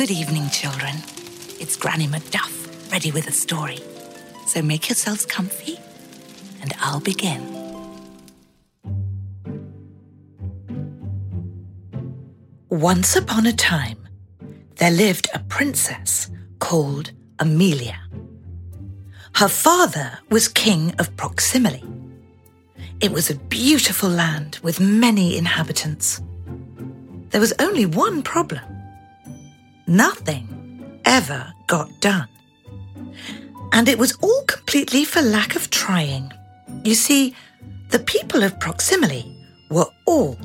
Good evening, children. It's Granny Macduff, ready with a story. So make yourselves comfy, and I'll begin. Once upon a time, there lived a princess called Amelia. Her father was king of Proximily. It was a beautiful land with many inhabitants. There was only one problem. Nothing ever got done. And it was all completely for lack of trying. You see, the people of Proximily were all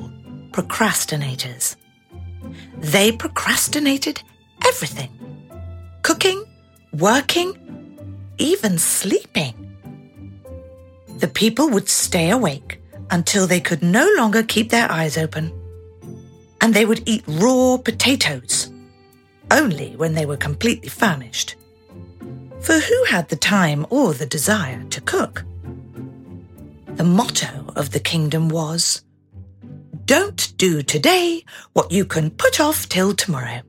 procrastinators. They procrastinated everything cooking, working, even sleeping. The people would stay awake until they could no longer keep their eyes open. And they would eat raw potatoes, only when they were completely famished. For who had the time or the desire to cook? The motto of the kingdom was Don't do today what you can put off till tomorrow.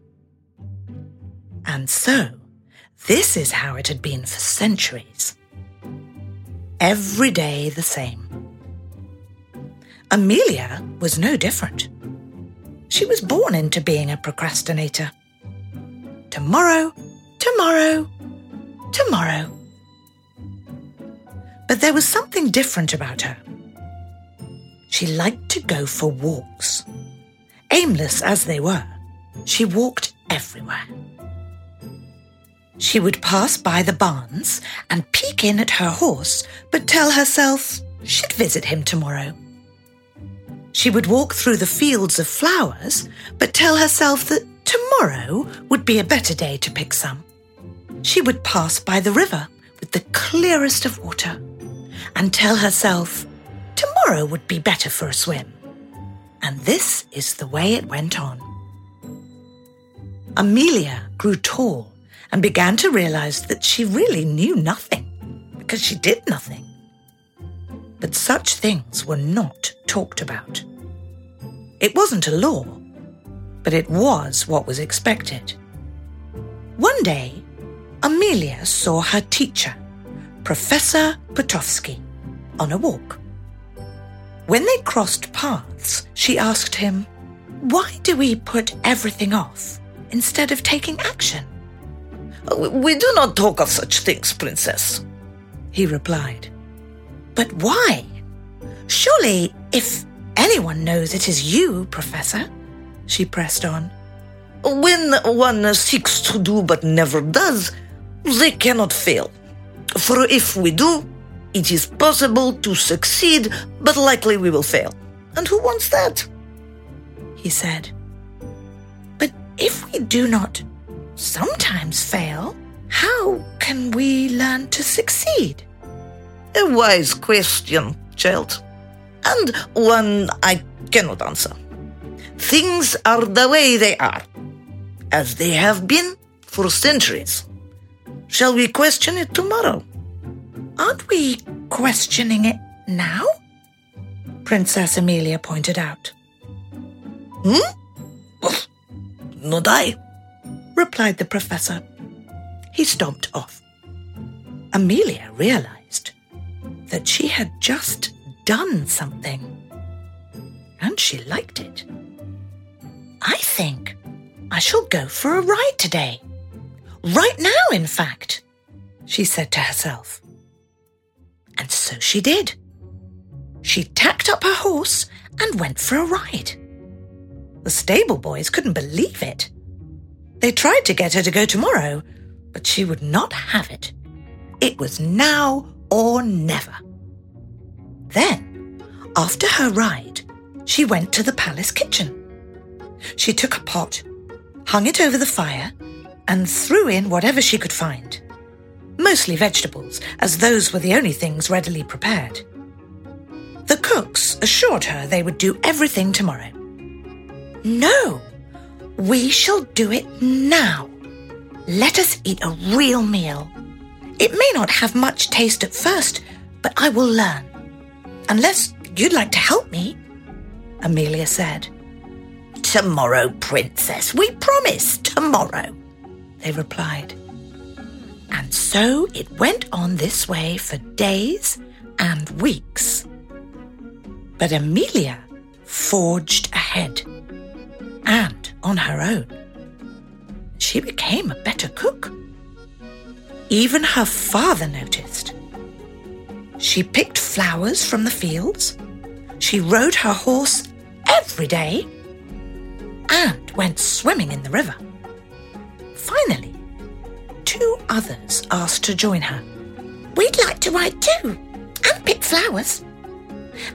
And so, this is how it had been for centuries. Every day the same. Amelia was no different. She was born into being a procrastinator. Tomorrow, tomorrow, tomorrow. But there was something different about her. She liked to go for walks. Aimless as they were, she walked everywhere. She would pass by the barns and peek in at her horse, but tell herself she'd visit him tomorrow. She would walk through the fields of flowers, but tell herself that tomorrow would be a better day to pick some. She would pass by the river with the clearest of water and tell herself tomorrow would be better for a swim. And this is the way it went on. Amelia grew tall and began to realize that she really knew nothing because she did nothing. But such things were not talked about. It wasn't a law, but it was what was expected. One day, Amelia saw her teacher, Professor Potofsky, on a walk. When they crossed paths, she asked him, Why do we put everything off instead of taking action? We do not talk of such things, Princess, he replied. But why? Surely, if anyone knows it is you, Professor, she pressed on. When one seeks to do but never does, they cannot fail. For if we do, it is possible to succeed, but likely we will fail. And who wants that? He said. But if we do not sometimes fail, how can we learn to succeed? A wise question, child. And one I cannot answer. Things are the way they are, as they have been for centuries. Shall we question it tomorrow? Aren't we questioning it now? Princess Amelia pointed out. Hmm? Not I replied the professor. He stomped off. Amelia realized that she had just done something, and she liked it. I think I shall go for a ride today. Right now, in fact, she said to herself. And so she did. She tacked up her horse and went for a ride. The stable boys couldn't believe it. They tried to get her to go tomorrow, but she would not have it. It was now or never. Then, after her ride, she went to the palace kitchen. She took a pot, hung it over the fire, and threw in whatever she could find. Mostly vegetables, as those were the only things readily prepared. The cooks assured her they would do everything tomorrow. No, we shall do it now. Let us eat a real meal. It may not have much taste at first, but I will learn. Unless you'd like to help me, Amelia said. Tomorrow, Princess. We promise tomorrow, they replied. And so it went on this way for days and weeks. But Amelia forged ahead and on her own. She became a better cook. Even her father noticed. She picked flowers from the fields. She rode her horse every day and went swimming in the river. Finally, two others asked to join her. We'd like to ride too and pick flowers.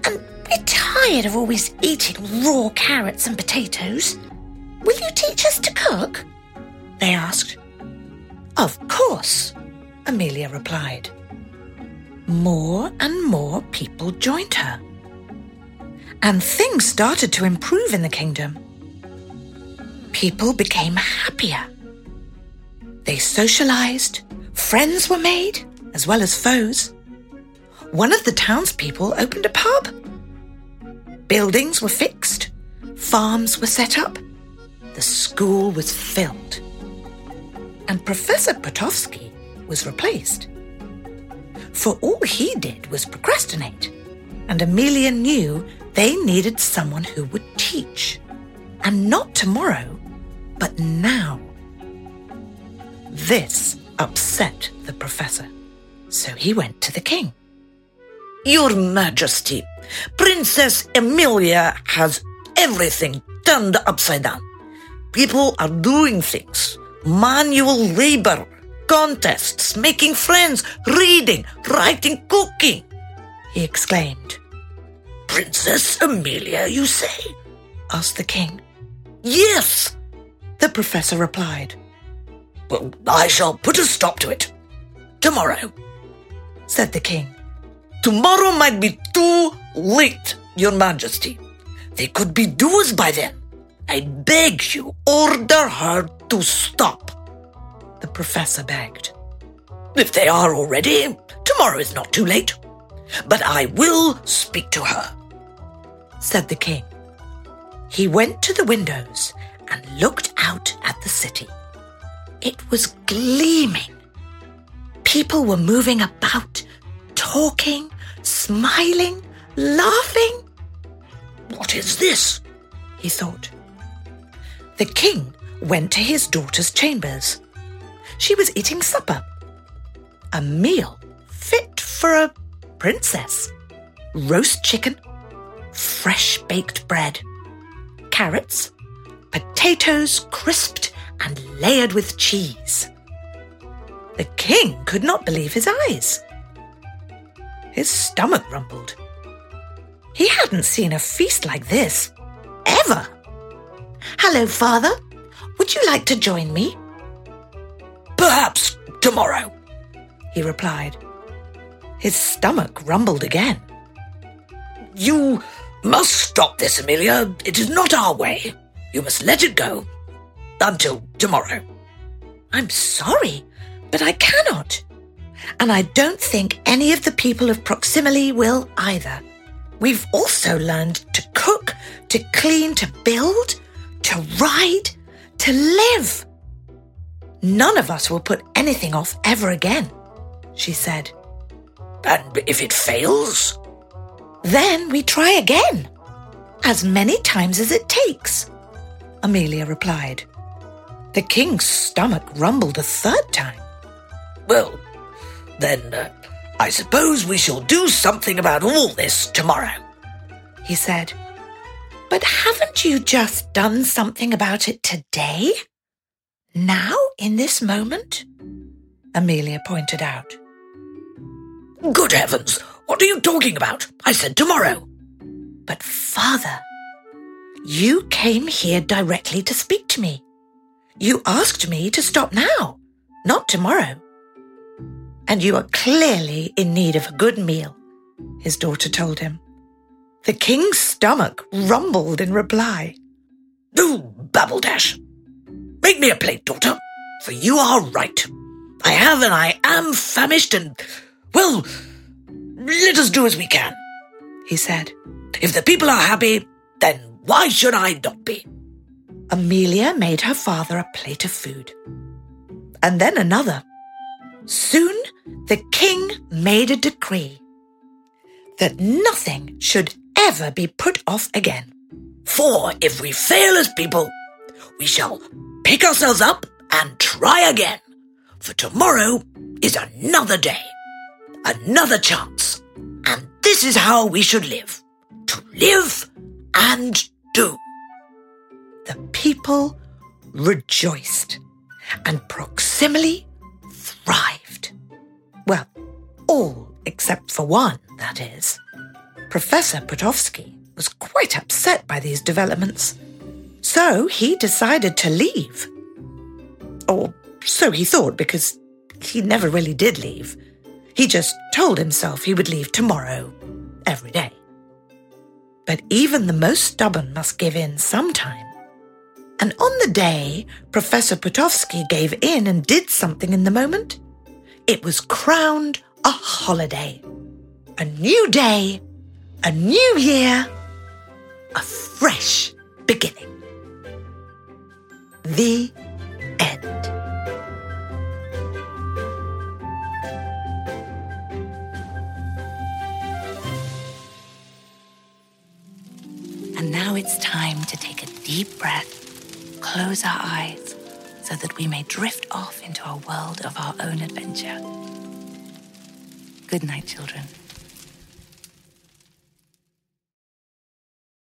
And we're tired of always eating raw carrots and potatoes. Will you teach us to cook? They asked. Of course, Amelia replied. More and more people joined her. And things started to improve in the kingdom. People became happier. They socialized, friends were made, as well as foes. One of the townspeople opened a pub. Buildings were fixed, farms were set up, the school was filled. And Professor Potofsky was replaced. For all he did was procrastinate, and Amelia knew they needed someone who would teach. And not tomorrow, but now. This upset the professor, so he went to the king. Your Majesty, Princess Amelia has everything turned upside down. People are doing things. Manual labor, contests, making friends, reading, writing, cooking. He exclaimed. Princess Amelia, you say? asked the king. Yes, the professor replied. Well, I shall put a stop to it. Tomorrow, said the king. Tomorrow might be too late, your majesty. They could be doers by then. I beg you, order her to stop. The professor begged. If they are already, tomorrow is not too late. But I will speak to her, said the king. He went to the windows and looked out at the city. It was gleaming. People were moving about, talking, smiling, laughing. What is this? he thought. The king went to his daughter's chambers. She was eating supper. A meal fit for a princess. Roast chicken, fresh baked bread, carrots, potatoes crisped and layered with cheese. The king could not believe his eyes. His stomach rumbled. He hadn't seen a feast like this, ever. Hello, father. Would you like to join me? Perhaps tomorrow, he replied. His stomach rumbled again. You must stop this, Amelia. It is not our way. You must let it go until tomorrow. I'm sorry, but I cannot. And I don't think any of the people of Proximily will either. We've also learned to cook, to clean, to build, to ride, to live. None of us will put anything off ever again, she said. And if it fails? Then we try again. As many times as it takes, Amelia replied. The king's stomach rumbled a third time. Well, then uh, I suppose we shall do something about all this tomorrow, he said. But haven't you just done something about it today? Now, in this moment? Amelia pointed out. Good heavens! What are you talking about? I said tomorrow. But, father, you came here directly to speak to me. You asked me to stop now, not tomorrow. And you are clearly in need of a good meal, his daughter told him. The king's stomach rumbled in reply. Do, Babbledash. Make me a plate, daughter, for you are right. I have and I am famished and, well, let us do as we can, he said. If the people are happy, why should I not be? Amelia made her father a plate of food. And then another. Soon the king made a decree that nothing should ever be put off again. For if we fail as people, we shall pick ourselves up and try again. For tomorrow is another day, another chance. And this is how we should live. To live and do. The people rejoiced, and Proximily thrived. Well, all except for one, that is. Professor Potofsky was quite upset by these developments, so he decided to leave. Or so he thought, because he never really did leave. He just told himself he would leave tomorrow, every day. But even the most stubborn must give in sometime. And on the day Professor Potofsky gave in and did something in the moment, it was crowned a holiday. A new day, a new year, a fresh beginning. The end. Now it's time to take a deep breath, close our eyes, so that we may drift off into a world of our own adventure. Good night, children.